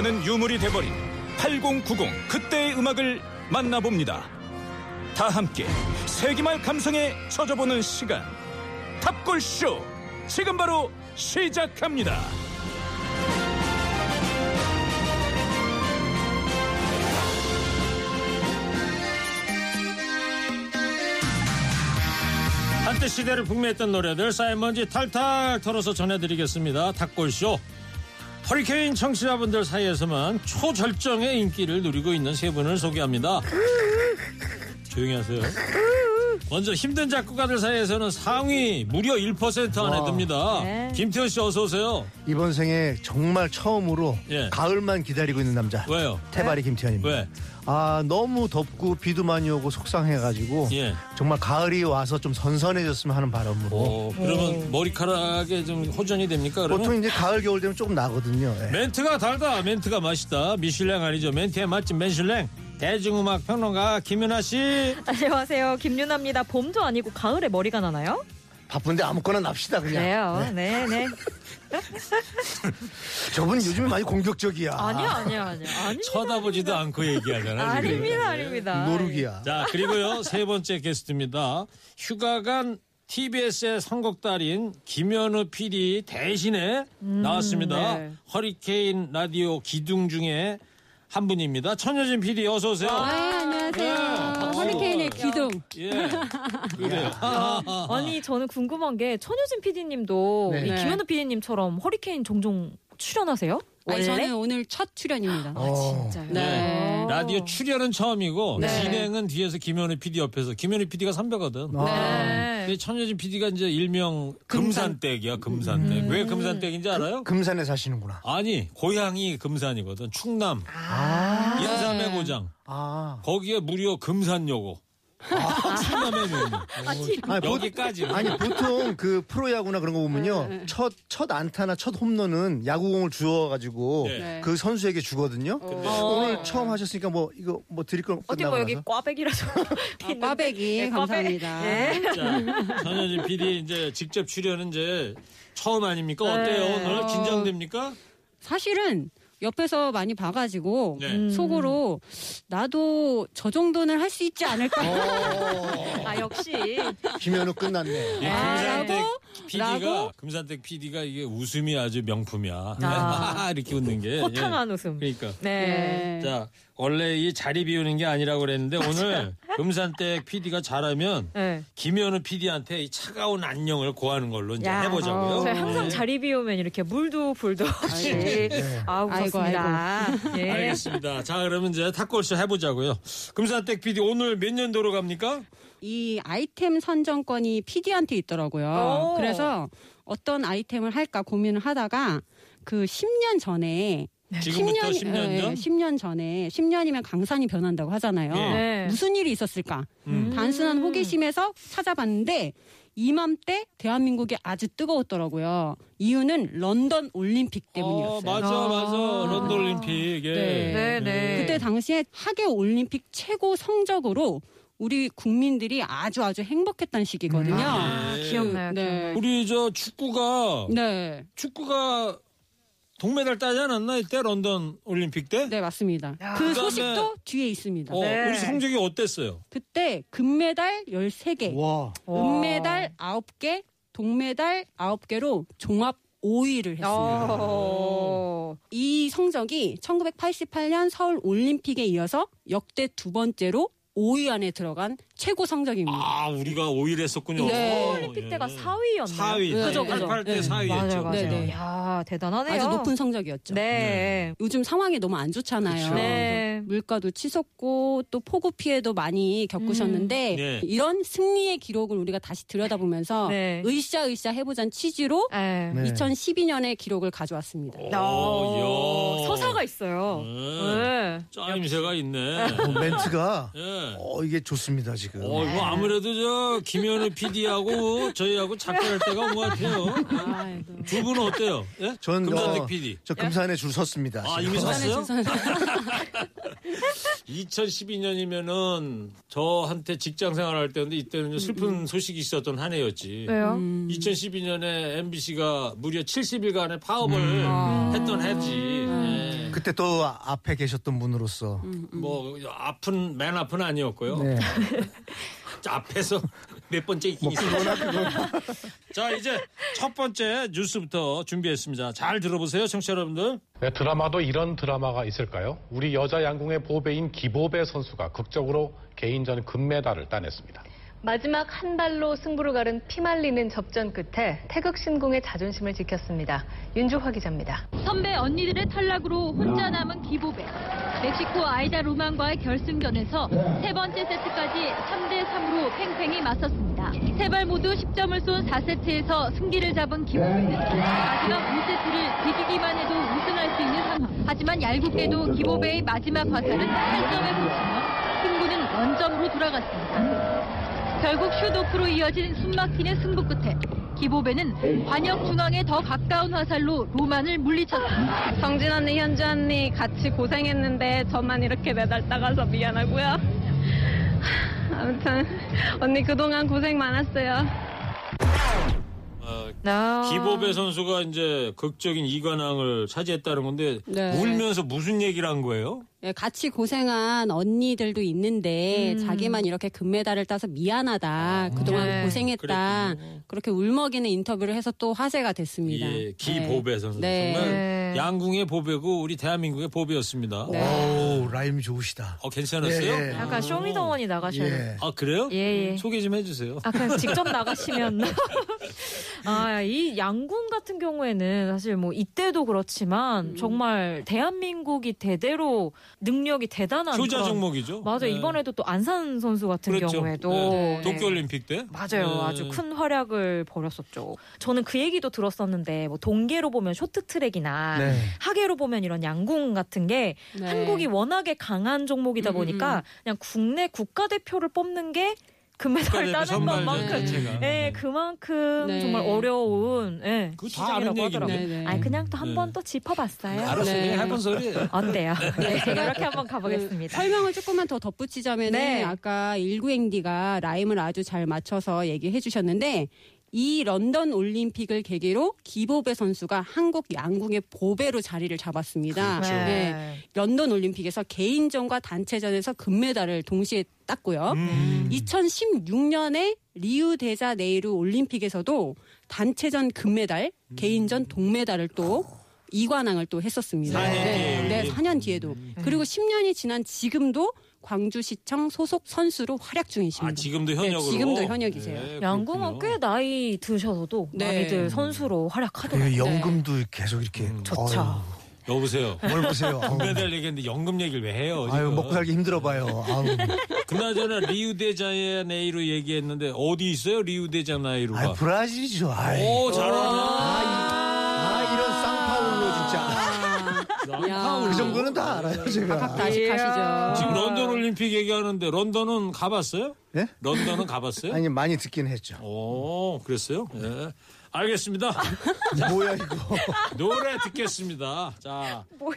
이제는 유물이 돼버린 8090 그때의 음악을 만나봅니다. 다 함께 세기말 감성에 젖어보는 시간. 탑골쇼 지금 바로 시작합니다. 한때 시대를 풍미했던 노래들 쌓인 먼지 탈탈 털어서 전해드리겠습니다. 탁골쇼. 허리케인 청취자분들 사이에서만 초절정의 인기를 누리고 있는 세 분을 소개합니다. 조용히 하세요. 먼저 힘든 작곡가들 사이에서는 상위 무려 1% 안에 듭니다. 김태현 씨 어서 오세요. 이번 생에 정말 처음으로 예. 가을만 기다리고 있는 남자. 왜요? 태바리 김태현입니다. 왜? 아 너무 덥고 비도 많이 오고 속상해가지고 예. 정말 가을이 와서 좀 선선해졌으면 하는 바람으로. 어, 그러면 머리카락에 좀 호전이 됩니까? 그러면? 보통 이제 가을 겨울 되면 조금 나거든요. 예. 멘트가 달다 멘트가 맛있다 미슐랭 아니죠 멘트의 맛집 멘슐랭 대중음악 평론가 김윤아 씨 안녕하세요. 김유나입니다. 봄도 아니고 가을에 머리가 나나요? 바쁜데 아무거나 납시다 그냥. 네요. 네, 네. 저분 요즘에 많이 공격적이야. 아니야, 아니야, 아니야. 아니. 쳐다보지도 않고 얘기하잖아. 아닙니다, 아닙니다. 노룩이야. 자 그리고요 세 번째 게스트입니다 휴가 간 TBS의 선곡달인 김현우 PD 대신에 나왔습니다 네. 허리케인 라디오 기둥 중에 한 분입니다 천여진 PD 어서 오세요 아, 예, 안녕하세요. 네, 허리케인의 기둥. 예 그래요 아니, 저는 궁금한 게 천효진 PD님도 네. 이 네. 김현우 PD님처럼 허리케인 종종 출연하세요? 아니, 저는 오늘 첫 출연입니다. 아, 진짜요? 네. 라디오 출연은 처음이고 네. 진행은 뒤에서 김현우 PD 옆에서 김현우 PD가 선배거든. 아, 네. 근데 천여진 PD가 이제 일명 금산댁이야 금산댁. 왜 금산댁인지 알아요? 금 산에 사시는구나. 아니 고향이 금산이거든. 충남 인삼의 고장. 아. 거기에 무려 금산여고. 충남에 있는 아니, 보- 여기까지. 아니 보통 그 프로야구나 그런 거 보면요 네. 첫첫 안타나 첫 홈런은 야구공을 주어가지고 네. 그 선수에게 주거든요. 오늘 처음 하셨으니까 뭐 이거 뭐 드릴 건 어디 끝나고 뭐 여기 나서? 꽈배기라서. 아, 꽈배기 네, 감사합니다. 꽈배- 예. 자, 천여진 PD 이제 직접 출연은 이제 처음 아닙니까? 어때요? 네. 오늘 긴장됩니까? 사실은 옆에서 많이 봐가지고 네. 속으로 나도 저 정도는 할 수 있지 않을까. 아, 역시. 김현우 끝났네. 이 아, 라고? PD가? 금산댁 PD가 이게 웃음이 아주 명품이야. 아. 이렇게 웃는 게. 호탕한 예. 웃음. 그러니까. 네. 네. 자 원래 이 자리 비우는 게 아니라고 그랬는데 오늘 금산댁 PD가 잘하면 네. 김현우 PD한테 이 차가운 안녕을 고하는 걸로 이제 야, 해보자고요. 저희 항상 네. 자리 비우면 이렇게 물도 불도 없이. 아, 아이고, 웃었습니다. 예. 알겠습니다. 자 그러면 이제 탁골쇼 해보자고요. 금산댁 PD 오늘 몇 년도로 갑니까? 이 아이템 선정권이 PD한테 있더라고요. 오. 그래서 어떤 아이템을 할까 고민을 하다가 그 10년 전에 지금부터 10년, 예, 전? 10년 전에 10년이면 강산이 변한다고 하잖아요. 예. 네. 무슨 일이 있었을까? 음. 단순한 호기심에서 찾아봤는데 이맘때 대한민국이 아주 뜨거웠더라고요. 이유는 런던 올림픽 때문이었어요. 어, 맞아 맞아 아. 런던 올림픽. 예. 네. 네, 네. 그때 당시에 하계 올림픽 최고 성적으로 우리 국민들이 아주 아주 행복했던 시기거든요. 아, 네. 기억나요. 네. 우리 저 축구가 네. 축구가 동메달 따지 않았나 이때 런던 올림픽 때? 네, 맞습니다. 야. 그 그다음에- 소식도 뒤에 있습니다. 어, 네. 우리 성적이 어땠어요? 그때 금메달 13개, 와. 은메달 9개, 동메달 9개로 종합 5위를 했습니다. 어. 이 성적이 1988년 서울 올림픽에 이어서 역대 두 번째로 5위 안에 들어간 최고 성적입니다. 아, 우리가 5일 했었군요. 네. 올림픽 때가 4위였나요? 4위. 그죠, 그죠. 88때 네. 4위였죠. 맞아요, 맞아요. 네, 네. 야 대단하네요. 아주 높은 성적이었죠. 네. 요즘 상황이 너무 안 좋잖아요. 그쵸. 네. 물가도 치솟고 또 폭우 피해도 많이 겪으셨는데 음. 네. 이런 승리의 기록을 우리가 다시 들여다보면서 네. 으쌰으쌰 해보자는 취지로 네. 네. 2012년의 기록을 가져왔습니다. 오, 야. 서사가 있어요. 네. 네. 짜임새가 있네. 어, 멘트가 예. 어 이게 좋습니다 지금. 어, 이거 아무래도 저 김현우 PD하고 저희하고 작별할 때가 온 것 같아요. 두 분은 어때요? 예? 전 금산택 어, PD. 저 금산에 줄 섰습니다. 아, 지금. 이미 섰어요? 부산의 주선. 2012년이면은 저한테 직장 생활할 때인데 이때는 음, 슬픈 소식이 있었던 한 해였지. 왜요? 2012년에 MBC가 무려 70일간의 파업을 음. 했던 해지. 예. 그때 또 앞에 계셨던 분으로서 음. 뭐 아픈 맨 아픈 아니었고요. 네. 앞에서 몇 번째 있긴 있어요. 자 이제 첫 번째 뉴스부터 준비했습니다. 잘 들어보세요, 청취자 여러분들. 네, 드라마도 이런 드라마가 있을까요? 우리 여자 양궁의 보배인 기보배 선수가 극적으로 개인전 금메달을 따냈습니다. 마지막 한 발로 승부를 가른 피말리는 접전 끝에 태극신공의 자존심을 지켰습니다. 윤주화 기자입니다. 선배 언니들의 탈락으로 혼자 남은 기보배. 멕시코 아이다 로만과의 결승전에서 세 번째 세트까지 3대 3으로 팽팽히 맞섰습니다. 세 발 모두 10점을 쏜 4세트에서 승기를 잡은 기보배는 마지막 5세트를 비기기만 해도 우승할 수 있는 상황. 하지만 얄궂게도 기보배의 마지막 화살은 8점에 그치며 승부는 원점으로 돌아갔습니다. 결국 슈도크로 이어진 숨막히는 승부 끝에 기보배는 관역 중앙에 더 가까운 화살로 로만을 물리쳤습니다. 성진 언니, 현주 언니 같이 고생했는데 저만 이렇게 메달 따가서 미안하고요. 아무튼 언니 그동안 고생 많았어요. 어, 아. 기보배 선수가 이제 극적인 이관왕을 차지했다는 건데 네. 울면서 무슨 얘기를 한 거예요? 예, 같이 고생한 언니들도 있는데 음. 자기만 이렇게 금메달을 따서 미안하다. 그동안 네. 고생했다. 그랬군요. 그렇게 울먹이는 인터뷰를 해서 또 화제가 됐습니다. 예, 기보배 선수 네. 정말 네. 양궁의 보배고 우리 대한민국의 보배였습니다. 오 라임이 좋으시다. 어 괜찮았어요? 예, 예. 약간 쇼미더머니 나가셔야 돼요. 예. 아 그래요? 예, 예. 소개 좀 해주세요. 아, 그냥 직접 나가시면. 아, 이 양궁 같은 경우에는 사실 뭐 이때도 그렇지만 정말 대한민국이 대대로 능력이 대단한. 효자 그런- 종목이죠. 맞아요. 네. 이번에도 또 안산 선수 같은 그렇죠. 경우에도. 네. 네. 도쿄올림픽 때 맞아요. 네. 아주 큰 활약을 벌였었죠. 저는 그 얘기도 들었었는데 뭐 동계로 보면 쇼트트랙이나 네. 하계로 보면 이런 양궁 같은 게 네. 한국이 워낙에 강한 종목이다 음, 보니까 음. 그냥 국내 국가대표를 뽑는 게 금메달 국가대표 따는 선발 것만큼 자체가. 예, 그만큼 네. 정말 어려운 예, 아는 시장이라고. 하더라고요. 네, 네. 아니 그냥 또한 네. 번또 짚어봤어요. 알았어요. 네. 해본 소리. 어때요? 네, 제가 이렇게 한번 그 가보겠습니다. 설명을 조금만 더 덧붙이자면 네. 은 아까 19행디가 라임을 아주 잘 맞춰서 얘기해 주셨는데 이 런던 올림픽을 계기로 기보배 선수가 한국 양궁의 보배로 자리를 잡았습니다. 그렇죠. 네. 런던 올림픽에서 개인전과 단체전에서 금메달을 동시에 땄고요. 음. 2016년에 리우 데자 네이루 올림픽에서도 단체전 금메달, 개인전 동메달을 또 이관왕을 또 했었습니다. 4년 뒤에 네, 네, 열린. 4년 뒤에도. 그리고 10년이 지난 지금도 광주시청 소속 선수로 활약 중이십니다. 아 지금도 현역으로. 네, 지금도 현역이세요. 네, 양궁은 꽤. 나이 드셔서도 네. 많이들 선수로 활약하더라고요. 그리고 연금도 계속 이렇게 음. 좋죠. 여보세요. 뭘 보세요. 금메달 얘기했는데 연금 얘기를 왜 해요? 아유 지금? 먹고 살기 힘들어봐요. 아우, 그나저나 리우데자네이루 얘기했는데 어디 있어요? 리우데자네이루가. 아유 브라질이죠. 아이. 오 잘하네. 그 정도는 다 알아요 제가. 박학다식하시죠. 지금 런던 올림픽 얘기하는데 런던은 가봤어요? 예? 런던은 가봤어요? 아니 많이 듣긴 했죠. 오 그랬어요? 예. 알겠습니다. 뭐야 이거. 노래 듣겠습니다. 자. 뭐야.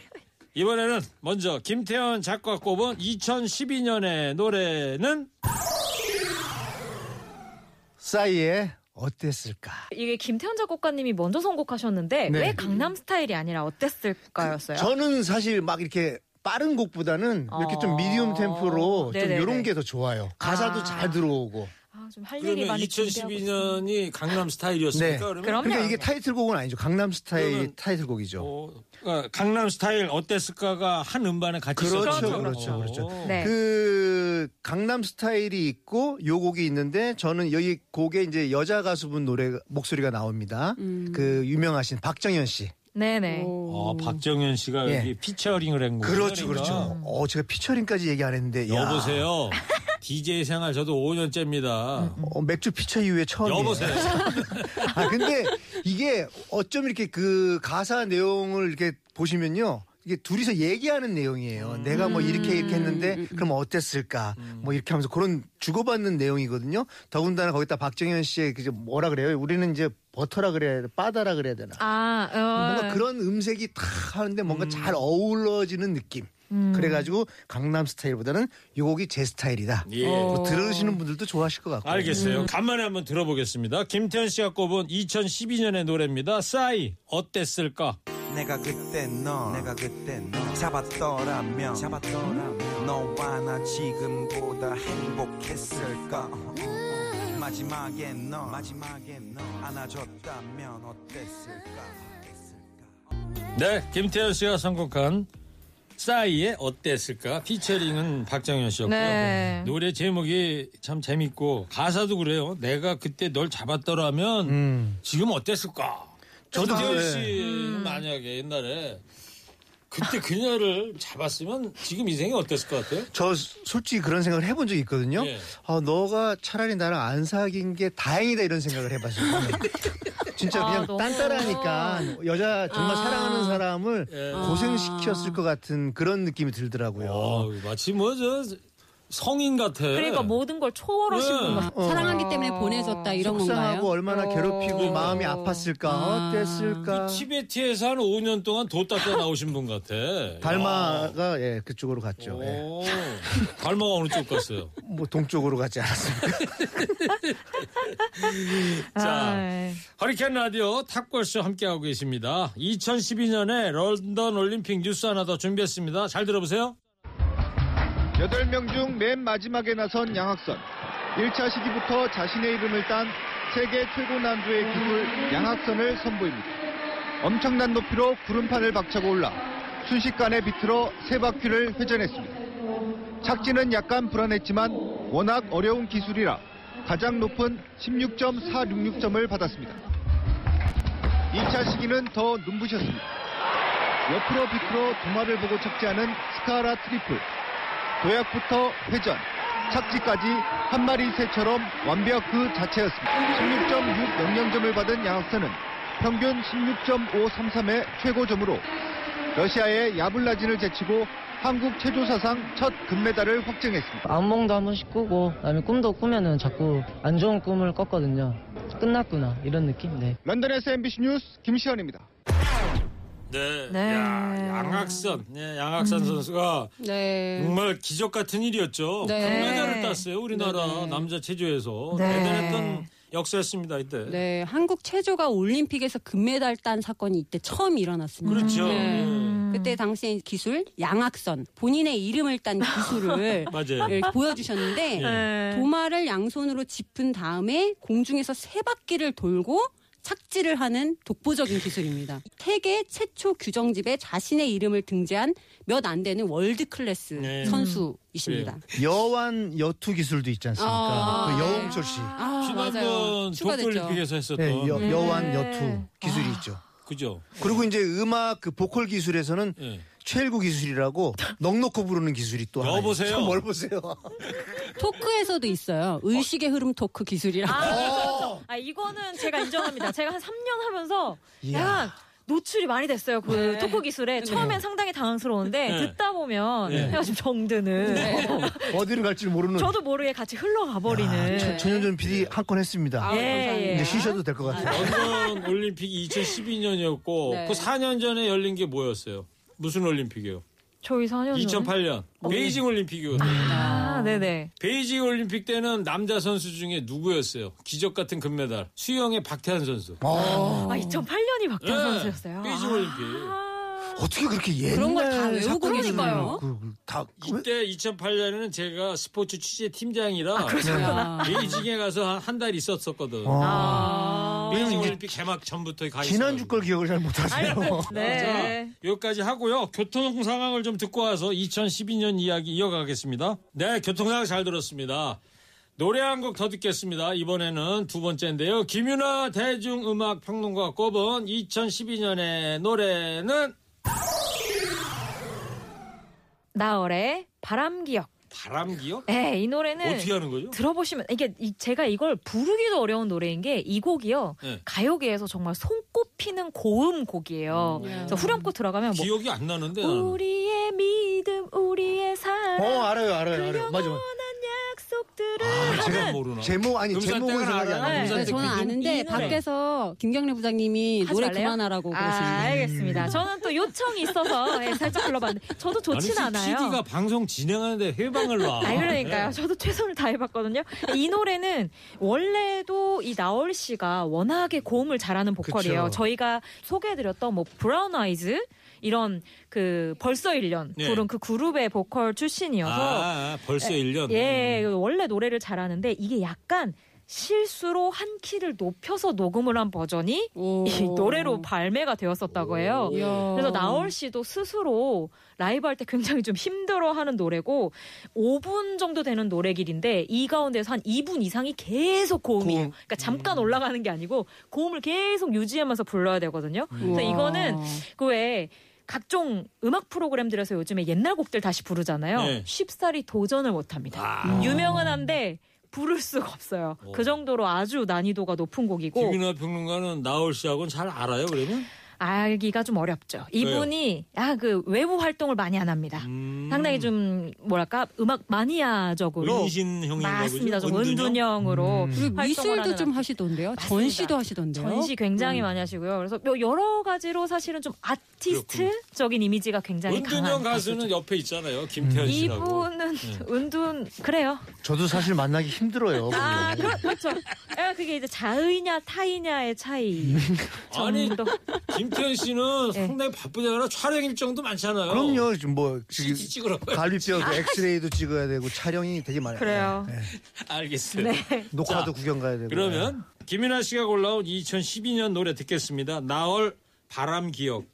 이번에는 먼저 김태현 작가 꼽은 2012년의 노래는 싸이의 어땠을까? 이게 김태현 작곡가님이 먼저 선곡하셨는데 네. 왜 강남 스타일이 아니라 어땠을까였어요? 저는 사실 막 이렇게 빠른 곡보다는 이렇게 좀 어. 미디움 템포로 좀 네네네. 이런 게 더 좋아요. 가사도 아. 잘 들어오고. 아, 좀할 얘기 그러면 많이 준비하고 있어요. 2012년이 강남 스타일이었습니까? 네. 그러면 그럼요. 그러니까 이게 타이틀곡은 아니죠. 강남 스타일 그러면- 타이틀곡이죠. 어, 그러니까 강남 스타일 어땠을까가 한 음반에 같이 그렇죠. 그렇죠, 어. 그렇죠. 네. 그 강남 스타일이 있고 요 곡이 있는데 저는 여기 곡에 이제 여자 가수분 노래 목소리가 나옵니다. 그 유명하신 박정현 씨. 네네. 어, 박정현 씨가 예. 여기 피처링을 한 거예요. 그렇죠. 그렇죠. 어, 제가 피처링까지 얘기 안 했는데. 야. 여보세요. DJ 생활 저도 5년째입니다. 어, 맥주 피처 이후에 처음이에요. 여보세요. 아 근데 이게 어쩜 이렇게 그 가사 내용을 이렇게 보시면요. 이게 둘이서 얘기하는 내용이에요. 내가 뭐 이렇게 이렇게 했는데 그럼 어땠을까? 뭐 이렇게 하면서 그런 주고받는 내용이거든요. 더군다나 거기다 박정현 씨의 그 뭐라 그래요? 우리는 이제 버터라 그래야 돼, 빠다라 그래야 되나? 아, 어. 뭔가 그런 음색이 탁 하는데 뭔가 잘 어우러지는 느낌. 그래가지고 강남 스타일보다는 이 곡이 제 스타일이다. 예. 뭐 들으시는 분들도 좋아하실 것 같고. 알겠어요. 간만에 한번 들어보겠습니다. 김태현 씨가 꼽은 2012년의 노래입니다. 싸이 어땠을까? 내가 그때 너 내가 그때 너 잡았더라면 잡았더라면 너와 나 지금보다 행복했을까 마지막에 너 마지막에 너 안아줬다면 어땠을까 네, 김태현 씨가 선곡한 싸이의 어땠을까? 피처링은 박정현 씨였고요. 네. 노래 제목이 참 재밌고 가사도 그래요. 내가 그때 널 잡았더라면 지금 어땠을까? 전태현 네. 씨는 만약에 옛날에 그때 그녀를 잡았으면 지금 인생이 어땠을 것 같아요? 저 솔직히 그런 생각을 해본 적이 있거든요. 예. 아, 너가 차라리 나랑 안 사귄 게 다행이다 이런 생각을 해봤어요. 진짜 아, 그냥 너무- 딴따라하니까 여자 정말 아. 사랑하는 사람을 예. 고생시켰을 것 같은 그런 느낌이 들더라고요. 어, 마치 뭐저 성인 같아. 그러니까 모든 걸 초월하신 네. 분 같아요. 어. 사랑하기 때문에 보내줬다 이런 속상하고 건가요? 얼마나 괴롭히고 어. 마음이 아팠을까 아. 어땠을까 티베트에서 한 5년 동안 도 닦아 나오신 분 같아. 달마가 예 그쪽으로 갔죠. 예. 오, 달마가 어느 쪽 갔어요? 뭐 동쪽으로 갔지 않았습니까? 자, 아이. 허리케인 라디오 탑골쇼 함께하고 계십니다. 2012년에 런던 올림픽 뉴스 하나 더 준비했습니다. 잘 들어보세요. 8명 중 맨 마지막에 나선 양학선. 1차 시기부터 자신의 이름을 딴 세계 최고 난도의 기술 양학선을 선보입니다. 엄청난 높이로 구름판을 박차고 올라 순식간에 비틀어 세 바퀴를 회전했습니다. 착지는 약간 불안했지만 워낙 어려운 기술이라 가장 높은 16.466점을 받았습니다. 2차 시기는 더 눈부셨습니다. 옆으로 비틀어 도마를 보고 착지하는 스카라 트리플. 도약부터 회전, 착지까지 한 마리 새처럼 완벽 그 자체였습니다. 16.600점을 받은 양학선은 평균 16.533의 최고점으로 러시아의 야블라진을 제치고 한국 체조 사상 첫 금메달을 확정했습니다. 악몽도 한 번씩 꾸고 그다음에 꿈도 꾸면은 자꾸 안 좋은 꿈을 꿨거든요. 끝났구나 이런 느낌. 네. 런던에서 MBC 뉴스 김시현입니다. 네. 네. 야, 양학선. 네, 양학선 선수가 네. 정말 기적 같은 일이었죠. 네. 금메달을 땄어요. 우리나라 네. 남자 체조에서. 네. 대단했던 역사였습니다. 이때. 네, 한국 체조가 올림픽에서 금메달 딴 사건이 이때 처음 일어났습니다. 그렇죠. 네. 음. 그때 당시에 기술 양악선 본인의 이름을 딴 기술을. 이렇게 보여주셨는데 네. 도마를 양손으로 짚은 다음에 공중에서 세 바퀴를 돌고 착지를 하는 독보적인 기술입니다. 세계 최초 규정집에 자신의 이름을 등재한 몇 안 되는 월드 클래스 네. 선수이십니다. 여원 여투 기술도 있지 않습니까? 아, 그 네. 여홍철 씨. 아, 지난번. 도쿄올림픽에서 했었던. 네, 여, 네. 여원 여투 기술이 있죠. 그죠? 그리고 이제 음악 그 보컬 기술에서는 예. 최일구 기술이라고 넋 놓고 부르는 기술이 또 하나 여보세요? 뭘 보세요? 토크에서도 있어요. 의식의 흐름 토크 기술이라고. 아, 아, 이거는 제가 인정합니다. 제가 한 3년 하면서 이야. 약간 노출이 많이 됐어요. 그 네. 토크 기술에 처음엔 상당히 당황스러운데 네. 듣다 보면 네. 내가 지금 정드는 어디를 갈지 모르는. 저도 모르게 같이 흘러가 버리는. 야, 전현전 PD 한 건 했습니다. 아, 예, 예. 이제 쉬셔도 될 것 같아요. 런던 올림픽이 2012년이었고 네. 그 4년 전에 열린 게 뭐였어요? 무슨 올림픽이요? 저희 4년 전에? 2008년 베이징 올림픽이었어요. 아, 네네. 베이징 올림픽 때는 남자 선수 중에 누구였어요? 기적 같은 금메달. 수영의 박태환 선수. 아, 2008년이 박태환 네. 선수였어요. 베이징 아. 올림픽. 어떻게 그렇게 옛날 그런 걸 다 외우고 사건을 계시나요? 그- 그- 다 이때 2008년에는 제가 스포츠 취재 팀장이라 아. 베이징에 가서 한 달 있었었거든. 아. 베이징 올림픽 개막 전부터 가 있어. 지난주 걸 기억을 잘 못하세요. 자, 여기까지 하고요. 교통 상황을 좀 듣고 와서 2012년 이야기 이어가겠습니다. 네, 교통 상황 잘 들었습니다. 노래 한 곡 더 듣겠습니다. 이번에는 두 번째인데요. 김윤아 대중음악 평론가 꼽은 2012년의 노래는 나얼의 바람기억. 바람기요? 네, 이 노래는 어떻게 하는 거죠? 들어보시면 이게 이- 제가 이걸 부르기도 어려운 노래인 게 이 곡이요. 네. 가요계에서 정말 손꼽히는 고음 곡이에요. 그래서 후렴구 들어가면 뭐 기억이 안 나는데. 나는. 우리의 믿음, 우리의 사랑. 어 알아요 알아요 알아요. 맞아. 맞아. 약속들을 아, 제가 하는 뭐 제목 아니 제목은 생각이 안 나요. 네, 저는 아는데. 밖에서 김경래 부장님이 하지 노래 말래요? 그만하라고 아, 그러시는데. 알겠습니다. 저는 또 요청이 있어서 예, 살짝 불러봤는데 저도 좋진 아니, 않아요. PD가 방송 진행하는데 해방을 놔. 아니 그러니까요. 네. 저도 최선을 다해봤거든요. 이 노래는 원래도 이 나얼 씨가 워낙에 고음을 잘하는 보컬이에요. 그쵸. 저희가 소개해드렸던 뭐 브라운 아이즈 이런 그 벌써 1년 네. 부른 그 그룹의 보컬 출신이어서 아, 아, 벌써 예, 1년. 예, 원래 노래를 잘하는데 이게 약간 실수로 한 키를 높여서 녹음을 한 버전이 이 노래로 발매가 되었었다고 해요. 그래서 나얼 씨도 스스로 라이브 할 때 굉장히 좀 힘들어하는 노래고 5분 정도 되는 노래 길인데 이 가운데서 한 2분 이상이 계속 고음이에요. 그러니까 잠깐 올라가는 게 아니고 고음을 계속 유지하면서 불러야 되거든요. 그래서 우와. 이거는 그 외에 각종 음악 프로그램들에서 요즘에 옛날 곡들 다시 부르잖아요. 네. 쉽사리 도전을 못합니다. 아. 유명은 한데 부를 수가 없어요. 그 정도로 아주 난이도가 높은 곡이고 김윤아 평론가는 나올 씨하고는 잘 알아요, 그러면? 알기가 좀 어렵죠. 이분이 아 그 외부 활동을 많이 안 합니다. 상당히 좀 뭐랄까 음악 마니아적으로 은신 형인가 맞습니다. 보죠? 좀 은둔형? 은둔형으로 활동을 미술도 하는 좀 하시던데요. 맞습니다. 전시도 하시던데요. 전시 굉장히 음. 많이 하시고요. 그래서 뭐 여러 가지로 사실은 좀 아티스트적인 이미지가 굉장히 은둔형 강한 가수는 옆에 있잖아요. 김태현 씨라고. 이분은 네. 은둔 그래요. 저도 사실 만나기 힘들어요. 아, 그, 그렇죠. 아, 그게 이제 자의냐 타의냐의 차이. 아니, 정도. 김태현 씨는 네. 상당히 바쁘잖아요. 촬영 일정도 많잖아요. 그럼요. 지금 뭐 CT 찍으러 가요. 갈비뼈 아, 엑스레이도 찍어야 되고 촬영이 되게 많아요. 그래요. 네. 알겠어요. 네. 녹화도 자, 구경 가야 되고. 그러면 김윤아 씨가 골라온 2012년 노래 듣겠습니다. 나얼 바람 기억.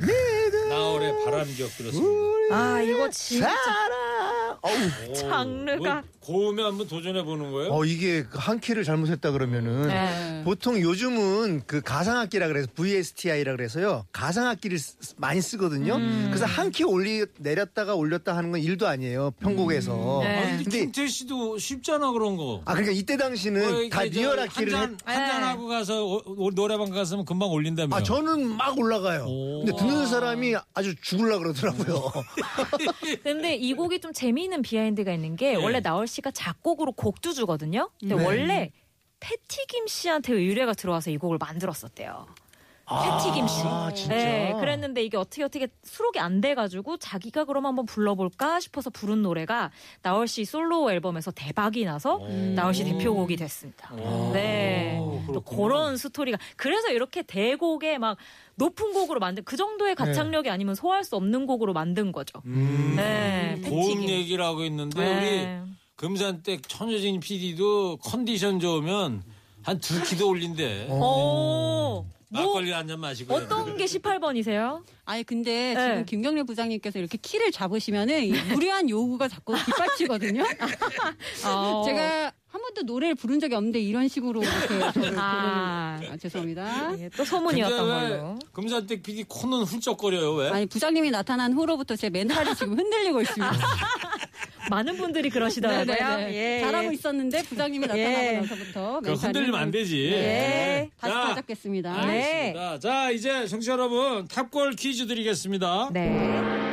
씨가 선곡한 나얼의 바람 기억 들었습니다. 아, 이거 진짜 어우. 장르가 뭐 고음에 한번 도전해 보는 거예요? 어 이게 한 키를 잘못했다 그러면은 네. 보통 요즘은 그 가상악기라 그래서 VSTI라 그래서요 가상악기를 쓰- 많이 쓰거든요. 음. 그래서 한 키 올리 내렸다가 올렸다 하는 건 일도 아니에요 편곡에서. 네. 아니, 근데 근데 김태 씨도 쉽잖아 그런 거. 아 그러니까 이때 당시는 다 리얼 악기를 한잔 했- 한잔 하고 가서 오- 오- 노래방 갔으면 금방 올린다며. 아 저는 막 올라가요. 근데 듣는 사람이 아주 죽을라 그러더라고요. 근데 이 곡이 좀 재미있는 비하인드가 있는 게 네. 원래 나얼 씨가 작곡으로 곡도 주거든요. 근데 네. 원래 패티김 씨한테 의뢰가 들어와서 이 곡을 만들었었대요. 패티김 씨. 아, 진짜? 네, 그랬는데 이게 어떻게 어떻게 수록이 안 돼가지고 자기가 그럼 한번 불러볼까 싶어서 부른 노래가 나얼 씨 솔로 앨범에서 대박이 나서 나얼 씨 대표곡이 됐습니다. 네. 또 그런 스토리가 그래서 이렇게 대곡에 막 높은 곡으로 만든 그 정도의 가창력이 아니면 소화할 수 없는 곡으로 만든 거죠. 네. 음. 고음 패티김. 얘기를 하고 있는데 네. 우리 금산댁 천여진 PD도 컨디션 좋으면 한 두 키도 올린대. 어. 뭐 막걸리 한 잔 마시고. 어떤 게 18번이세요? 아니 근데 네. 지금 김경래 부장님께서 이렇게 키를 잡으시면은 이 무리한 요구가 자꾸 뒷받치거든요. 어. 제가 한 번도 노래를 부른 적이 없는데 이런 식으로 이렇게 저를 아. 아, 죄송합니다. 예, 또 소문이었던 왜 걸로. 금산댁 PD 코는 훌쩍거려요 왜? 아니 부장님이 나타난 후로부터 제 멘탈이 지금 흔들리고 있습니다. 많은 분들이 그러시더라고요. 네네네. 예, 잘하고 예. 있었는데 부장님이 나타나고 예. 멘탈이 흔들리면 안 되지. 예. 다시 자, 다잡겠습니다. 네. 알겠습니다. 자 이제 청취자 여러분 탑골 퀴즈 드리겠습니다. 네.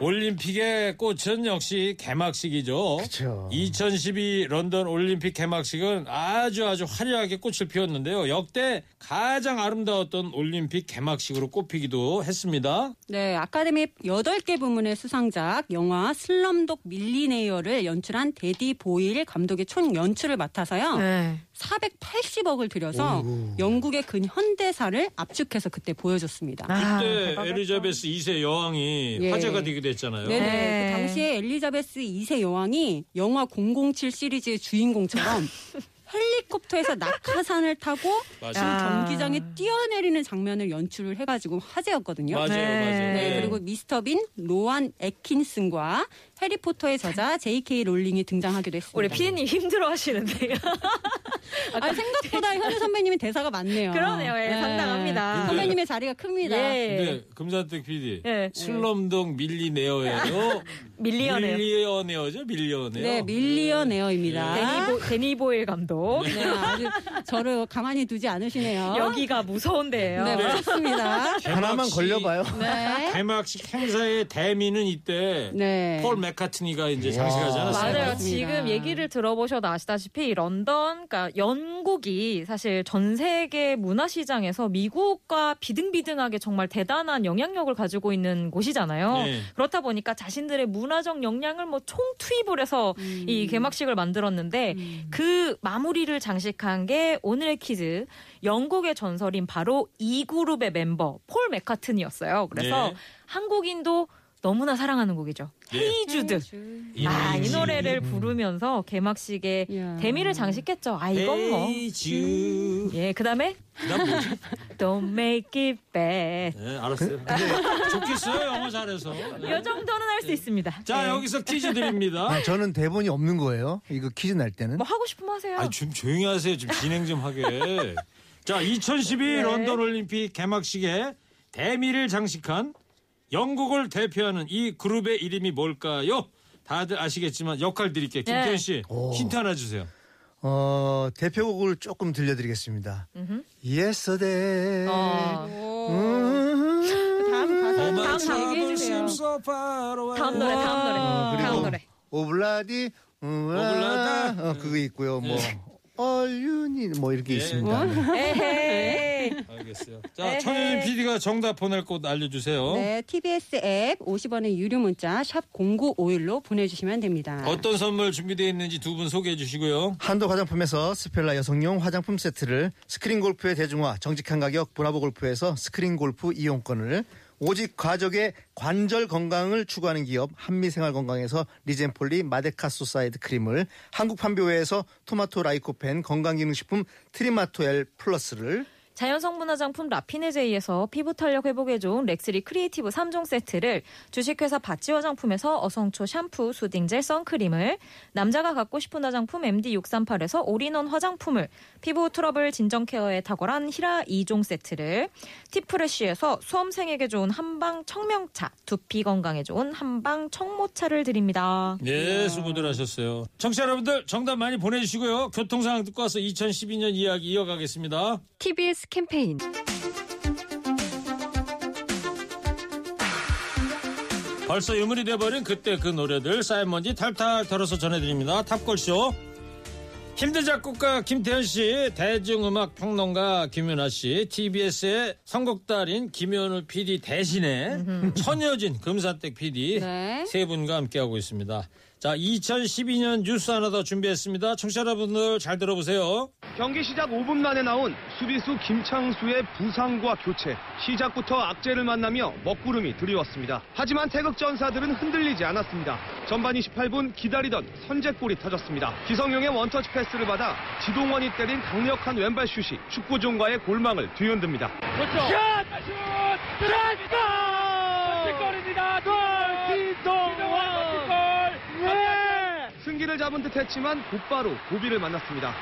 올림픽의 꽃은 역시 개막식이죠. 그쵸. 2012 런던 올림픽 개막식은 아주 아주 화려하게 꽃을 피웠는데요. 역대 가장 아름다웠던 올림픽 개막식으로 꼽히기도 했습니다. 네, 아카데미 8개 부문의 수상작 영화 슬럼독 밀리어네어를 연출한 대니 보일 감독이 총 연출을 맡아서요. 네. 480억을 들여서 영국의 근현대사를 압축해서 그때 보여줬습니다. 그때 엘리자베스 2세 여왕이 예. 화제가 되기도 했잖아요. 네네. 네. 그 당시에 엘리자베스 2세 여왕이 영화 007 시리즈의 주인공처럼 헬리콥터에서 낙하산을 타고. 지금 경기장에 뛰어내리는 장면을 연출을 해가지고 화제였거든요. 맞아요, 맞아요. 네, 네. 그리고 미스터 빈, 로안 애킨슨과 해리포터의 저자 J.K. 롤링이 등장하기도 했습니다. 우리 피디님 힘들어 하시는데요. 아, 생각보다 현우 선배님이 대사가 많네요. 그러네요. 예, 상당합니다. 선배님의 자리가 큽니다. 예. 근데 금산택 PD 예. 슬럼독 밀리네어예요. 밀리어네요. 밀리어네어죠, 밀리어네어. 네, 밀리어네어입니다. 데니보, 데니보일 감독. 네, 아주 저를 가만히 두지 않으시네요. 여기가 무서운 데예요. 네, 무섭습니다. 하나만 걸려봐요. 네. 개막식 행사의 대미는 이때 네. 폴 맥 카트니가 이제 장식하지 않았어요? 맞아요. 지금 얘기를 들어보셔도 아시다시피 런던, 그러니까 영국이 사실 전 세계 문화 시장에서 미국과 비등비등하게 정말 대단한 영향력을 가지고 있는 곳이잖아요. 네. 그렇다 보니까 자신들의 문화적 역량을 뭐 총 투입을 해서 음. 이 개막식을 만들었는데 그 마무리를 장식한 게 오늘의 퀴즈 영국의 전설인 바로 이 그룹의 멤버 폴 매카트니였어요. 그래서 네. 한국인도 너무나 사랑하는 곡이죠. 네. Hey Jude. 아, 이 Hey Jude. 노래를 부르면서 개막식에 이야. 대미를 장식했죠. 아, 이건 뭐. Hey Jude. 예, 그 다음에 그다음 뭐지? Don't make it bad. 네, 알았어요. 근데 좋겠어요, 영어 잘해서. 네. 이 정도는 할 수 있습니다. 자, 예. 여기서 퀴즈 드립니다. 아, 저는 대본이 없는 거예요. 이거 퀴즈 날 때는. 뭐 하고 싶으면 하세요. 아, 좀 조용히 하세요. 좀 진행 좀 하게. 자, 2012 런던 올림픽 개막식에 대미를 장식한 영국을 대표하는 이 그룹의 이름이 뭘까요? 다들 아시겠지만 역할 드릴게요. 김태현 씨, 오. 힌트 하나 주세요. 어, 대표곡을 조금 들려드리겠습니다. 음흠. Yesterday. 어. 음. 그 다음 가사 다음 다음 다음 얘기해 주세요. 다음 노래, 다음 노래. 어, 다음 노래. Ob-La-Di, Ob-La-Da. 어, 그거 있고요. 뭐 Need 뭐 이렇게 예. 있습니다. 네. 에헤이. 알겠어요. 자, 에헤이. 천현진 PD가 정답 보낼 곳 알려주세요. 네, TBS 앱 50원의 유료 문자 샵 0951로 보내주시면 됩니다. 어떤 선물 준비되어 있는지 두 분 소개해 주시고요. 한도 화장품에서 스펠라 여성용 화장품 세트를 스크린 골프의 대중화 정직한 가격 브라보 골프에서 스크린 골프 이용권을 오직 가족의 관절 건강을 추구하는 기업 한미생활건강에서 리젠폴리 마데카소사이드 크림을 한국 판교회에서 토마토 라이코펜 건강기능식품 트리마토엘 플러스를 자연성분 화장품 라피네제이에서 피부 탄력 회복에 좋은 렉스리 크리에이티브 3종 세트를 주식회사 바찌 화장품에서 어성초 샴푸, soothing gel, 선크림을 남자가 갖고 싶은 화장품 MD638에서 올인원 화장품을 피부 트러블 진정 케어에 탁월한 히라 2종 세트를 티프레쉬에서 수험생에게 좋은 한방 청명차, 두피 건강에 좋은 한방 청모차를 드립니다. 네, 수고들 하셨어요. 청취자 여러분들 정답 많이 보내주시고요. 교통 상황 듣고 와서 2012년 이야기 이어가겠습니다. TBS 캠페인 벌써 유물이 돼버린 그때 그 노래들 쌓인 먼지 탈탈 털어서 전해드립니다. 탑골쇼. 힘든 작곡가 김태현 씨, 대중음악 평론가 김윤아 씨, TBS의 선곡달인 김현우 PD 대신에 천여진 금산댁 PD 네. 세 분과 함께하고 있습니다. 자, 2012년 뉴스 하나 더 준비했습니다. 청취자 여러분들 잘 들어보세요. 경기 시작 5분 만에 나온 수비수 김창수의 부상과 교체. 시작부터 악재를 만나며 먹구름이 드리웠습니다. 하지만 태극 전사들은 흔들리지 않았습니다. 전반 28분 기다리던 선제골이 터졌습니다. 기성용의 원터치 패스를 받아 지동원이 때린 강력한 왼발 슛이 축구종과의 골망을 뒤흔듭니다. 그렇죠. 슛! 슛! 들어갔다! 골입니다. 골! 지동원! 승기를 잡은 듯 했지만 곧바로 고비를 만났습니다.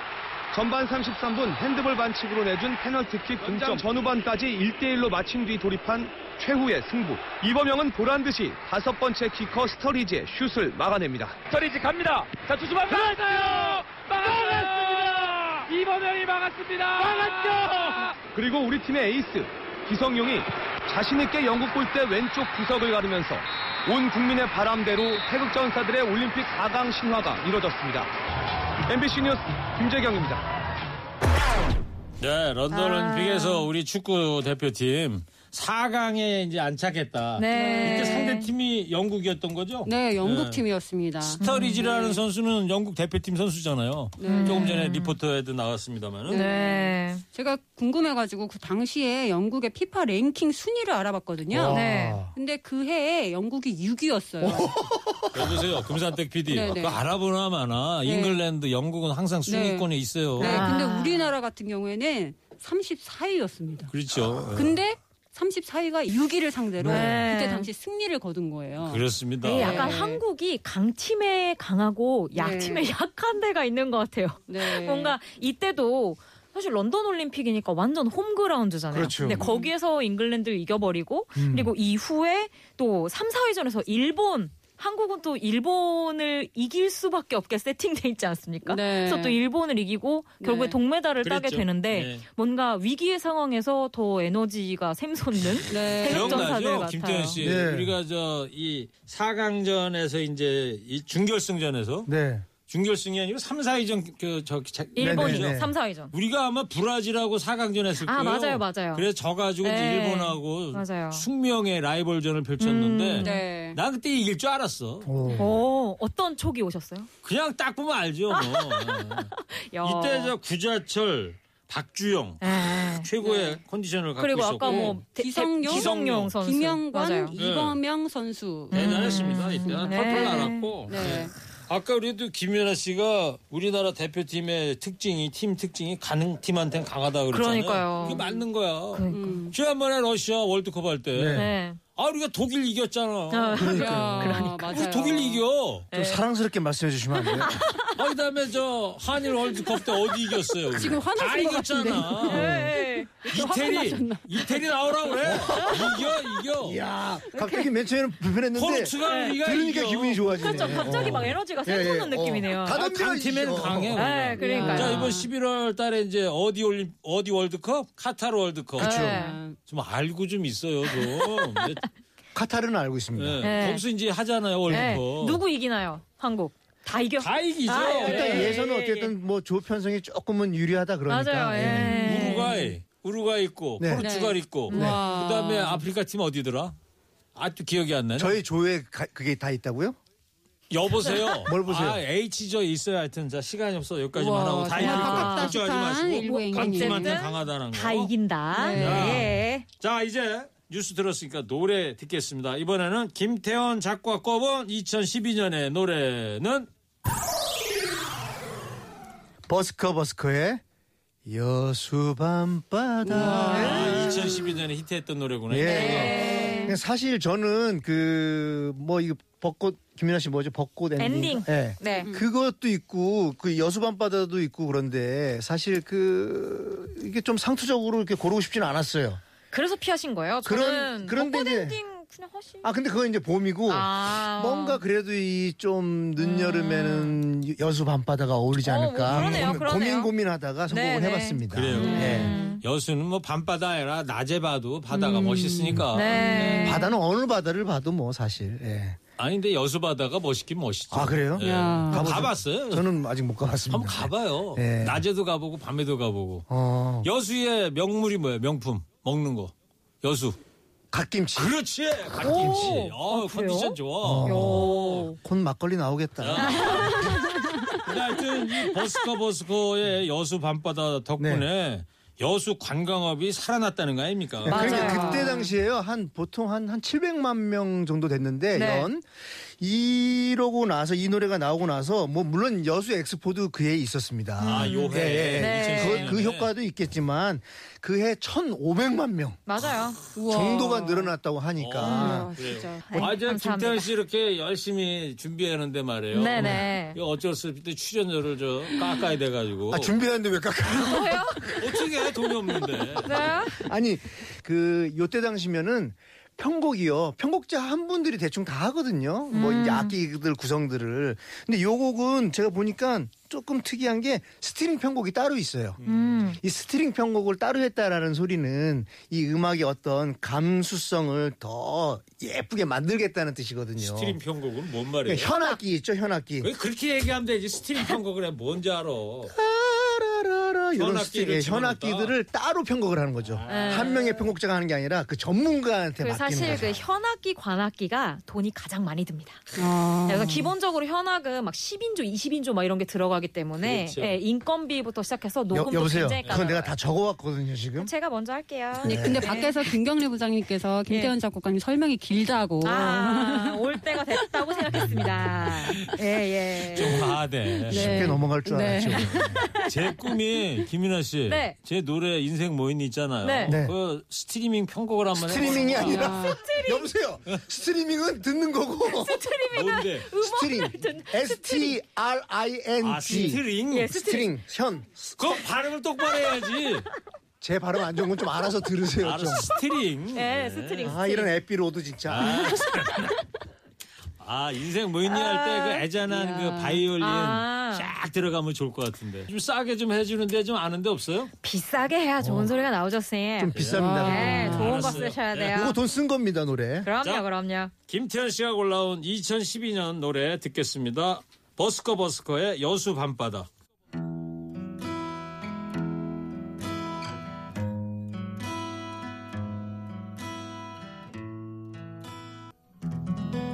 전반 33분 핸드볼 반칙으로 내준 페널티킥 동점 전후반까지 1대1로 마친 뒤 돌입한 최후의 승부. 이범영은 보란 듯이 다섯 번째 키커 스터리지의 슛을 막아냅니다. 스터리지 갑니다. 자, 투수만 막았어요! 막았습니다! 이범영이 막았습니다! 막았죠! 그리고 우리 팀의 에이스 기성용이 자신있게 영국 골대 왼쪽 구석을 가르면서 온 국민의 바람대로 태극전사들의 올림픽 4강 신화가 이뤄졌습니다. MBC 뉴스 김재경입니다. 네, 런던 아. 올림픽에서 우리 축구 대표팀 4강에 이제 안착했다. 네. 이때 상대 팀이 영국이었던 거죠? 네, 영국 네. 팀이었습니다. 스터리지라는 네. 선수는 영국 대표팀 선수잖아요. 네. 조금 전에 리포터에도 나왔습니다만은. 네. 제가 궁금해가지고 그 당시에 영국의 피파 랭킹 순위를 알아봤거든요. 와. 네. 근데 그 해에 영국이 6위였어요. 여보세요, 금산댁 PD. 네, 네. 그거 알아보나 마나 네. 잉글랜드, 영국은 항상 순위권에 있어요. 네, 아. 근데 우리나라 같은 경우에는 34위였습니다. 그렇죠. 근데 34위가 6위를 상대로 네. 그때 당시 승리를 거둔 거예요. 그렇습니다. 네, 약간 네. 한국이 강팀에 강하고 약팀에 네. 약한 데가 있는 것 같아요. 네. 뭔가 이때도 사실 런던 올림픽이니까 완전 홈그라운드잖아요. 그렇죠. 근데 거기에서 잉글랜드를 이겨버리고 음. 그리고 이후에 또 3, 4위전에서 일본 한국은 또 일본을 이길 수밖에 없게 세팅돼 있지 않습니까? 네. 그래서 또 일본을 이기고 결국에 네. 동메달을 따게 그랬죠. 되는데 네. 뭔가 위기의 상황에서 더 에너지가 샘솟는 네. 기억나죠, 같아요. 김태현 씨. 네. 우리가 저 이 4강전에서 이제 이 준결승전에서 네. 준결승이 아니고 3, 4위전 그저 일본이죠. 네, 네, 네. 3, 4위전. 우리가 아마 브라질하고 4강전 했을 아, 거예요. 맞아요, 맞아요. 그래서 져 가지고 이제 네. 일본하고 맞아요. 숙명의 라이벌전을 펼쳤는데 음, 네. 나 그때 이길 줄 알았어. 오. 오, 어떤 촉이 오셨어요? 그냥 딱 보면 알죠. 뭐. 야. 이때 저 구자철, 박주영 에. 최고의 컨디션을 갖고 그리고 있었고 아까 뭐 기성용, 기성용 선수, 김영관, 맞아요. 이범영 선수. 대단했습니다. 이때 네. 펄펄 날았고. 네. 아까 우리도 김연아 씨가 우리나라 대표팀의 특징이 팀 특징이 가는 팀한테는 강하다 그랬잖아요. 그러니까요. 그게 맞는 거야. 음. 지난번에 러시아 월드컵 할 때. 네. 네. 아 우리가 독일 이겼잖아. 아, 그러니까. 우리 맞아요. 독일 이겨. 좀 사랑스럽게 말씀해 주시면 안 돼요? 아, 그다음에 저 한일 월드컵 때 어디 이겼어요? 우리? 지금 화나신 다것 이겼잖아. 네. 이태리 이태리 나오라 그래. 이겨 이겨. 이야, 갑자기 맨 처음에는 불편했는데 포르투갈 우리가 들으니까 이겨. 기분이 좋아지네. 그렇죠. 갑자기 막 에너지가 예, 예. 샘솟는 느낌이네요. 어. 아, 다 강팀에는 이겨. 강해. 네, 그러니까요. 자 이번 11월 달에 이제 어디 올림 어디 월드컵? 카타르 월드컵. 그쵸. 좀 알고 좀 있어요 좀. 카타르는 알고 있습니다. 네. 네. 거기서 이제 하잖아요 월드컵. 네. 누구 이기나요? 한국. 다 이겨. 다 이기죠. 아, 예, 일단 예, 예. 어쨌든 뭐 조 편성이 조금은 유리하다 그러니까. 맞아요. 예. 우루과이, 우루과이 있고 네. 포르투갈 네. 있고. 네. 와. 그다음에 아프리카 팀 어디더라? 아직도 기억이 안 나네. 저희 조에 가- 그게 다 있다고요? 여보세요. 뭘 보세요? 아, H 저 있어요. 하여튼 자 시간이 없어. 여기까지만 우와, 하고 다 이기고 걱정하지 마시고 행진이네요. 강팀한테 어쨌든 강하다는 거. 다 이긴다. 네. 예. 자 이제 뉴스 들었으니까 노래 듣겠습니다. 이번에는 김태원 작곡가 꼽은 2012년의 노래는 버스커 버스커의 여수 밤바다. 아, 2012년에 히트했던 노래구나. 예. 그냥 사실 저는 그 뭐 이거 벚꽃 김민아 씨 뭐죠? 벚꽃 엔딩. 엔딩. 예. 네. 그것도 있고 그 여수 밤바다도 있고 그런데 사실 그 이게 좀 상투적으로 이렇게 고르고 싶지는 않았어요. 그래서 피하신 거예요? 그런- 저는 그런데 벚꽃 엔딩 그냥 하시. 아 근데 그건 이제 봄이고 아. 뭔가 그래도 이 좀 늦여름에는 여수 밤바다가 어울리지 어, 뭐 않을까 그러네요, 고민, 그러네요. 고민 고민하다가 선곡을 네, 네. 해봤습니다. 그래요. 예. 여수는 뭐 밤바다 아니라 낮에 봐도 바다가 멋있으니까. 네. 바다는 어느 바다를 봐도 뭐 사실. 예. 아니 근데 여수 바다가 멋있긴 멋있죠. 아 그래요? 예. 가봤어요. 저는 아직 못 가봤습니다. 한번 가봐요. 예. 낮에도 가보고 밤에도 가보고. 어. 여수의 명물이 뭐예요? 명품 먹는 거. 여수. 갓김치. 그렇지. 갓김치. 오. 어, 아? 컨디션 좋아. 어. 콘 막걸리 나오겠다. 근데 하여튼 이 버스커 버스커의 여수 밤바다 덕분에 네. 여수 관광업이 살아났다는 거 아닙니까? 그러니까 맞아요. 그때 당시에요 한 보통 한 한 700만 명 정도 됐는데 네. 연 이러고 나서 이 노래가 나오고 나서 뭐 물론 여수 엑스포도 그해 있었습니다. 아, 요 예, 해에. 예. 네. 그, 그 효과도 있겠지만 그해 1,500만 명 맞아요. 정도가 늘어났다고 하니까 어, 아. 진짜. 아, 저. 김태현 씨 이렇게 열심히 준비하는데 말이에요. 네네. 이거 어쩔 수 없이 출연료를 저 깎아야 돼가지고. 아, 준비하는데 왜 깎아요? 뭐예요? 어떻게 해? 돈이 없는데. 네. 아니 그 요때 당시면은 편곡이요. 편곡자 한 분들이 대충 다 하거든요. 뭐 음. 이제 악기들 구성들을. 근데 요 곡은 제가 보니까 조금 특이한 게 string 편곡이 따로 있어요. 음. 이 string 편곡을 따로 했다라는 소리는 이 음악의 어떤 감수성을 더 예쁘게 만들겠다는 뜻이거든요. string 편곡은 뭔 말이에요? 그러니까 현악기 있죠, 현악기. 왜 그렇게 얘기하면 되지? string 편곡을 해 뭔지 알아? 라라라 이런 현악기를 집어넣었다. 현악기들을 따로 편곡을 하는 거죠. 네. 한 명의 편곡자가 하는 게 아니라 그 전문가한테 그 맡기는 사실 거죠. 그 현악기, 관악기가 돈이 가장 많이 듭니다. 아. 그래서 기본적으로 현악은 막 10인조, 20인조 막 이런 게 들어가기 때문에 그렇죠. 예, 인건비부터 시작해서 여, 녹음도 여 보세요. 굉장히 그건 내가 까다로워요. 다 적어왔거든요, 지금. 제가 먼저 할게요. 네, 근데 밖에서 김경래 부장님께서 김태현 작곡가님 설명이 길다고. 아, 올 때가 됐다고 생각했습니다. 예, 예. 좀 과하대. 네. 쉽게 넘어갈 줄 네. 알았죠. 제 꿈이 김민아 씨, 네. 제 노래 인생 모인 있잖아요. 네. 네. 그 스트리밍 편곡을 한번 스트리밍이 해보세요. 아니라 여보세요. 스트리밍은 듣는 거고. 뭔데? string. S T R I N G. 아, string? 예, string. 현. 그 발음을 똑바로 해야지. 제 발음 안 좋은 건 좀 알아서 들으세요. 알아, 좀. string. 예, string. 아 이런 에피소드 진짜. 아 인생 뭐 있니 할때 그 애잔한 그 바이올린 아. 쫙 들어가면 좋을 것 같은데 좀 싸게 좀 해주는데 좀 아는 데 없어요? 비싸게 해야 좋은 소리가 나오죠, 쌤. 좀 비쌉니다. 네, 그거. 좋은 거 알았어요. 쓰셔야 돼요. 이거 돈 쓴 겁니다 노래. 그럼요, 자. 그럼요. 김태현 씨가 골라온 2012년 노래 듣겠습니다. 버스커 버스커의 여수 밤바다.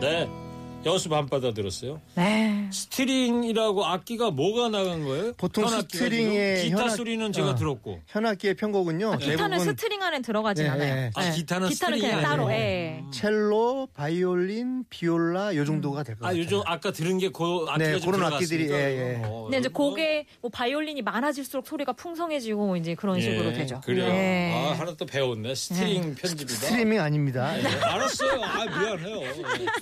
네. 여수 밤바다 들었어요. 네. 스트링이라고 악기가 뭐가 나간 거예요? 보통 string의? 기타 현악- 소리는 제가 어. 들었고. 현악기의 편곡은요. 기타는 대부분 string 안에 들어가진 네, 않아요. 네. 아, 기타는 string이 그냥? 따로. 예. 첼로, 바이올린, 비올라 요 정도가 될것 아, 같아요. 요즘 아까 들은 게그 악기가 네, 좀 그런 악기들이. 예, 예. 어, 근데 이제 곡에 뭐 바이올린이 많아질수록 소리가 풍성해지고 이제 그런 식으로 예, 되죠. 그래요. 네. 아, 하나 또 배웠네. string 편집이다. 스트리밍 아닙니다. 네, 알았어요. 아, 미안해요.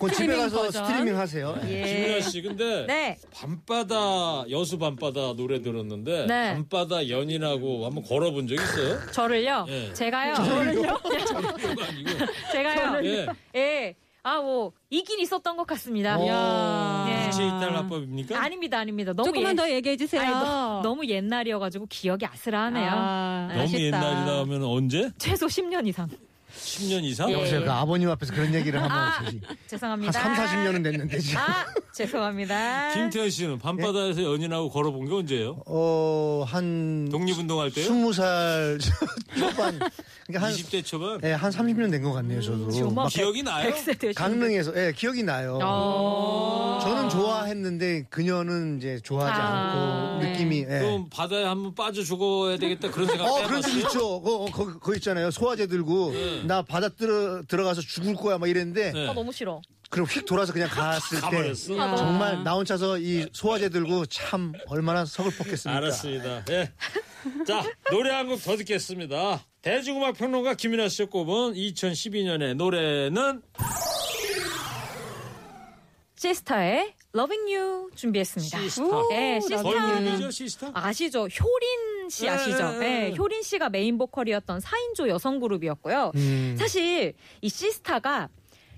그 집에 가서 버전. 스트리밍 하세요. 예. 김민아 씨, 근데 네. 밤바다 여수 밤바다 노래 들었는데 네. 밤바다 연인하고 한번 걸어본 적 있어요? 저를요. 예. 제가요. 저를요? 저를요가 아니고. 제가요. 예. 예. 아, 뭐, 있긴 있었던 것 같습니다. 어, 네. 빛의 이탈 화법입니까? 아닙니다, 아닙니다. 너무 조금만 옛- 더 얘기해 주세요. 아니, 너, 너무 옛날이어가지고 기억이 아슬아하네요. 아, 너무 아쉽다. 옛날이다 하면 언제? 최소 10년 이상. 10년 이상? 예. 여보세요. 그 아버님 앞에서 그런 얘기를 하면 아, 되지. 죄송합니다. 한 3, 40년은 됐는데 지금. 아, 죄송합니다. 김태현 씨는 밤바다에서 연인하고 걸어본 게 언제예요? 어, 한 독립운동할 때요? 20살 초반. 그러니까 한 20대 초반? 예, 한 30년 된 것 같네요, 저도. 막 기억이 나요? 백세 되시는데. 강릉에서 예, 기억이 나요. 어. 저는 좋아했는데 그녀는 이제 좋아하지 아, 않고 네. 느낌이 예. 그럼 바다에 한번 빠져 죽어야 되겠다 그런 생각 어? 그런 적 있죠. 거, 거, 거 있잖아요. 소화제 들고 나 바다 들어, 들어가서 죽을 거야 막 이랬는데 네. 아, 너무 싫어. 그럼 휙 돌아서 그냥 갔을 때 가버렸어? 아, 정말 나 혼자서 이 소화제 들고 참 얼마나 서글펐겠습니까. 알았습니다. 예. 자, 노래 한 곡 더 듣겠습니다. 대중음악 평론가 김민아 씨가 꼽은 2012년의 노래는 시스타의 Loving You 준비했습니다. 시스타. 네, 시스타. 걸그룹이죠, 시스타? 아시죠? 효린 씨 네, 아시죠? 네, 네, 네. 효린 씨가 메인 보컬이었던 4인조 여성 그룹이었고요. 음. 사실 이 시스타가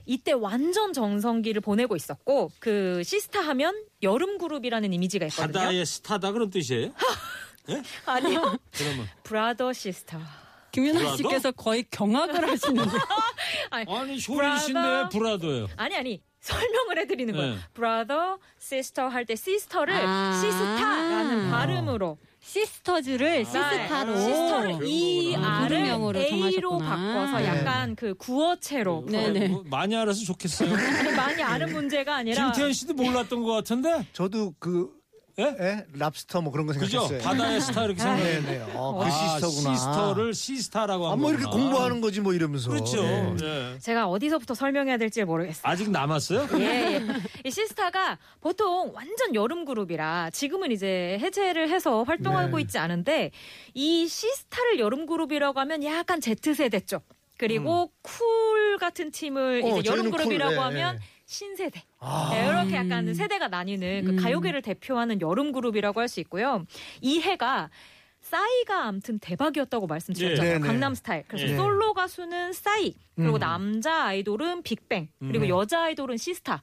이때 완전 전성기를 보내고 있었고 그 시스타 하면 여름 그룹이라는 이미지가 있거든요. 바다의 스타다 그런 뜻이에요? 아니요. 그러면 brother 시스타. 김윤아 brother? 씨께서 거의 경악을 하시는데. 아니, 아니 효린 brother? 씨인데 왜 brother예요? 아니 아니 설명을 해드리는 거예요. 네. brother, sister 할때 sister를 아. 시스타라는 발음으로 sisters를 시스타로. sister를 E R을 구름형으로 A로 정하셨구나. 바꿔서 네. 약간 그 구어체로 네네. 뭐 많이 알아서 좋겠어요. 아니, 많이 아는 문제가 아니라 김태현 씨도 몰랐던 것 같은데? 저도 그 예? 예? 랍스터 뭐 그런 거 그죠? 생각했어요. 바다의 스타 이렇게 생각해요. 네네. 어, 그 아, sister구나. sister를 시스타라고 아, 한뭐 이렇게 거구나. 공부하는 거지 뭐 이러면서. 그렇죠. 예. 예. 제가 어디서부터 설명해야 될지 모르겠어요. 아직 남았어요? 예, 예. 이 시스타가 보통 완전 여름 그룹이라 지금은 이제 해체를 해서 활동하고 네. 있지 않은데 이 시스타를 여름 그룹이라고 하면 약간 제 세대 쪽 그리고 쿨 같은 팀을 어, 이제 여름 저희는 쿨, 그룹이라고 예, 하면 예. 신세대. 아. 네, 이렇게 약간 세대가 나뉘는 그 음. 가요계를 대표하는 여름 그룹이라고 할 수 있고요. 이 해가 싸이가 아무튼 대박이었다고 말씀드렸잖아요. 예. 강남 스타일. 그래서 예. 솔로 가수는 싸이, 그리고 음. 남자 아이돌은 빅뱅, 그리고 음. 여자 아이돌은 시스타.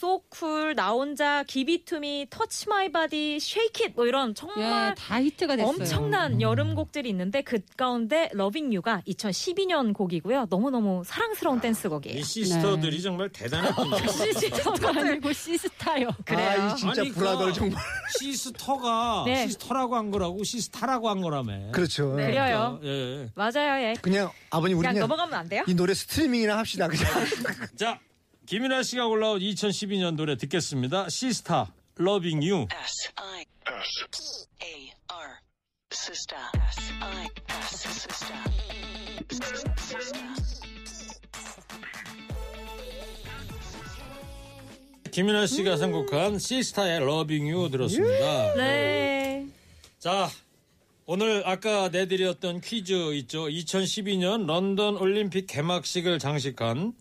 So Cool, 나 혼자, Give It To Me, Touch My Body, Shake It, 뭐 이런 정말 예, 다 히트가 됐어요. 엄청난 여름 곡들이 있는데 그 가운데 Loving You가 2012년 곡이고요. 너무너무 사랑스러운 댄스곡이에요. 이 sister들이 정말 대단했군요. sister가 아니고 시스타요. 그래요. 아, 이 진짜 아니, brother 그 정말. sister가 네. sister라고 한 거라고 시스타라고 한 거라며. 그렇죠. 네. 그래요. 예. 맞아요, 예. 그냥 아버님 우리 그냥 그냥 넘어가면 안 돼요? 이 노래 스트리밍이나 합시다. 그냥. 자, 김윤아 씨가 올라온 2012년 노래 듣겠습니다. 시스타, Loving You. S I S T A R sister S I S sister 김윤아 씨가 선곡한 시스타의 Loving You 들었습니다. 네. 자, 오늘 아까 내드렸던 퀴즈 있죠. 2012년 런던 올림픽 개막식을 장식한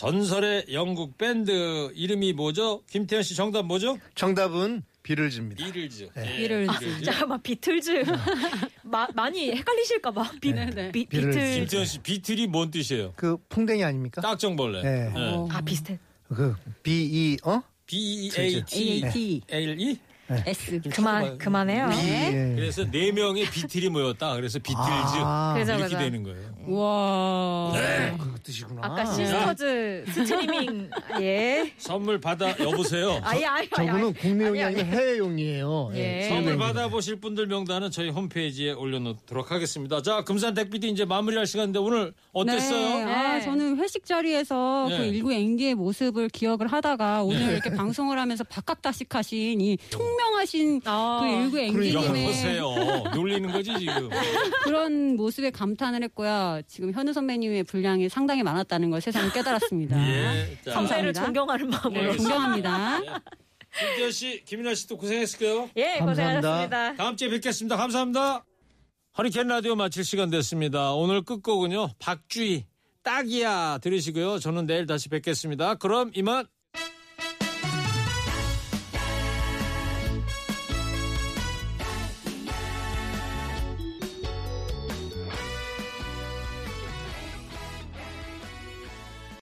전설의 영국 밴드 이름이 뭐죠? 김태현 씨 정답 뭐죠? 정답은 비를즈입니다. 비틀즈. 네. 비틀즈. 잠깐만 비틀즈 마, 많이 헷갈리실까봐 비, 비, 비틀즈. beetle 김태현 씨 beetle이 뭔 뜻이에요? 그 풍뎅이 아닙니까? 딱정벌레. 네. 네. 아 비슷해. 그 B E 어? B E A T. L E. S. 그만 그만해요. 예. 그래서 네 명의 Beatle이 모였다. 그래서 비틀즈 아. 그죠, 이렇게 그죠. 되는 거예요. 와. 그 뜻이구나. 아까 sisters 스트리밍 예. 선물 받아 여보세요. 아예 아예 저분은 국내용이 아니, 아니고 해외용이에요. 예. 선물 받아보실 분들 명단은 저희 홈페이지에 올려놓도록 하겠습니다. 자, 금산 댁비디 이제 마무리할 시간인데 오늘 어땠어요? 네. 아, 저는 회식 자리에서 네. 그 일구 앵기의 모습을 기억을 하다가 오늘 이렇게 방송을 하면서 박학다식하신 이 총명하신 그 일구 앵기님의 여보세요. 놀리는 거지 지금. 그런 모습에 감탄을 했고요. 지금 현우 선배님의 분량이 상당히 많았다는 걸 세상에 깨달았습니다. 예. 자, 선배를 존경하는 마음으로. 네, 존경합니다. 김태현 씨, 김민아 씨도 고생했을게요. 예, 고생하셨습니다. 다음 주에 뵙겠습니다. 감사합니다. 허리케인 라디오 마칠 시간 됐습니다. 오늘 끝곡은요. 박주희 딱이야 들으시고요. 저는 내일 다시 뵙겠습니다. 그럼 이만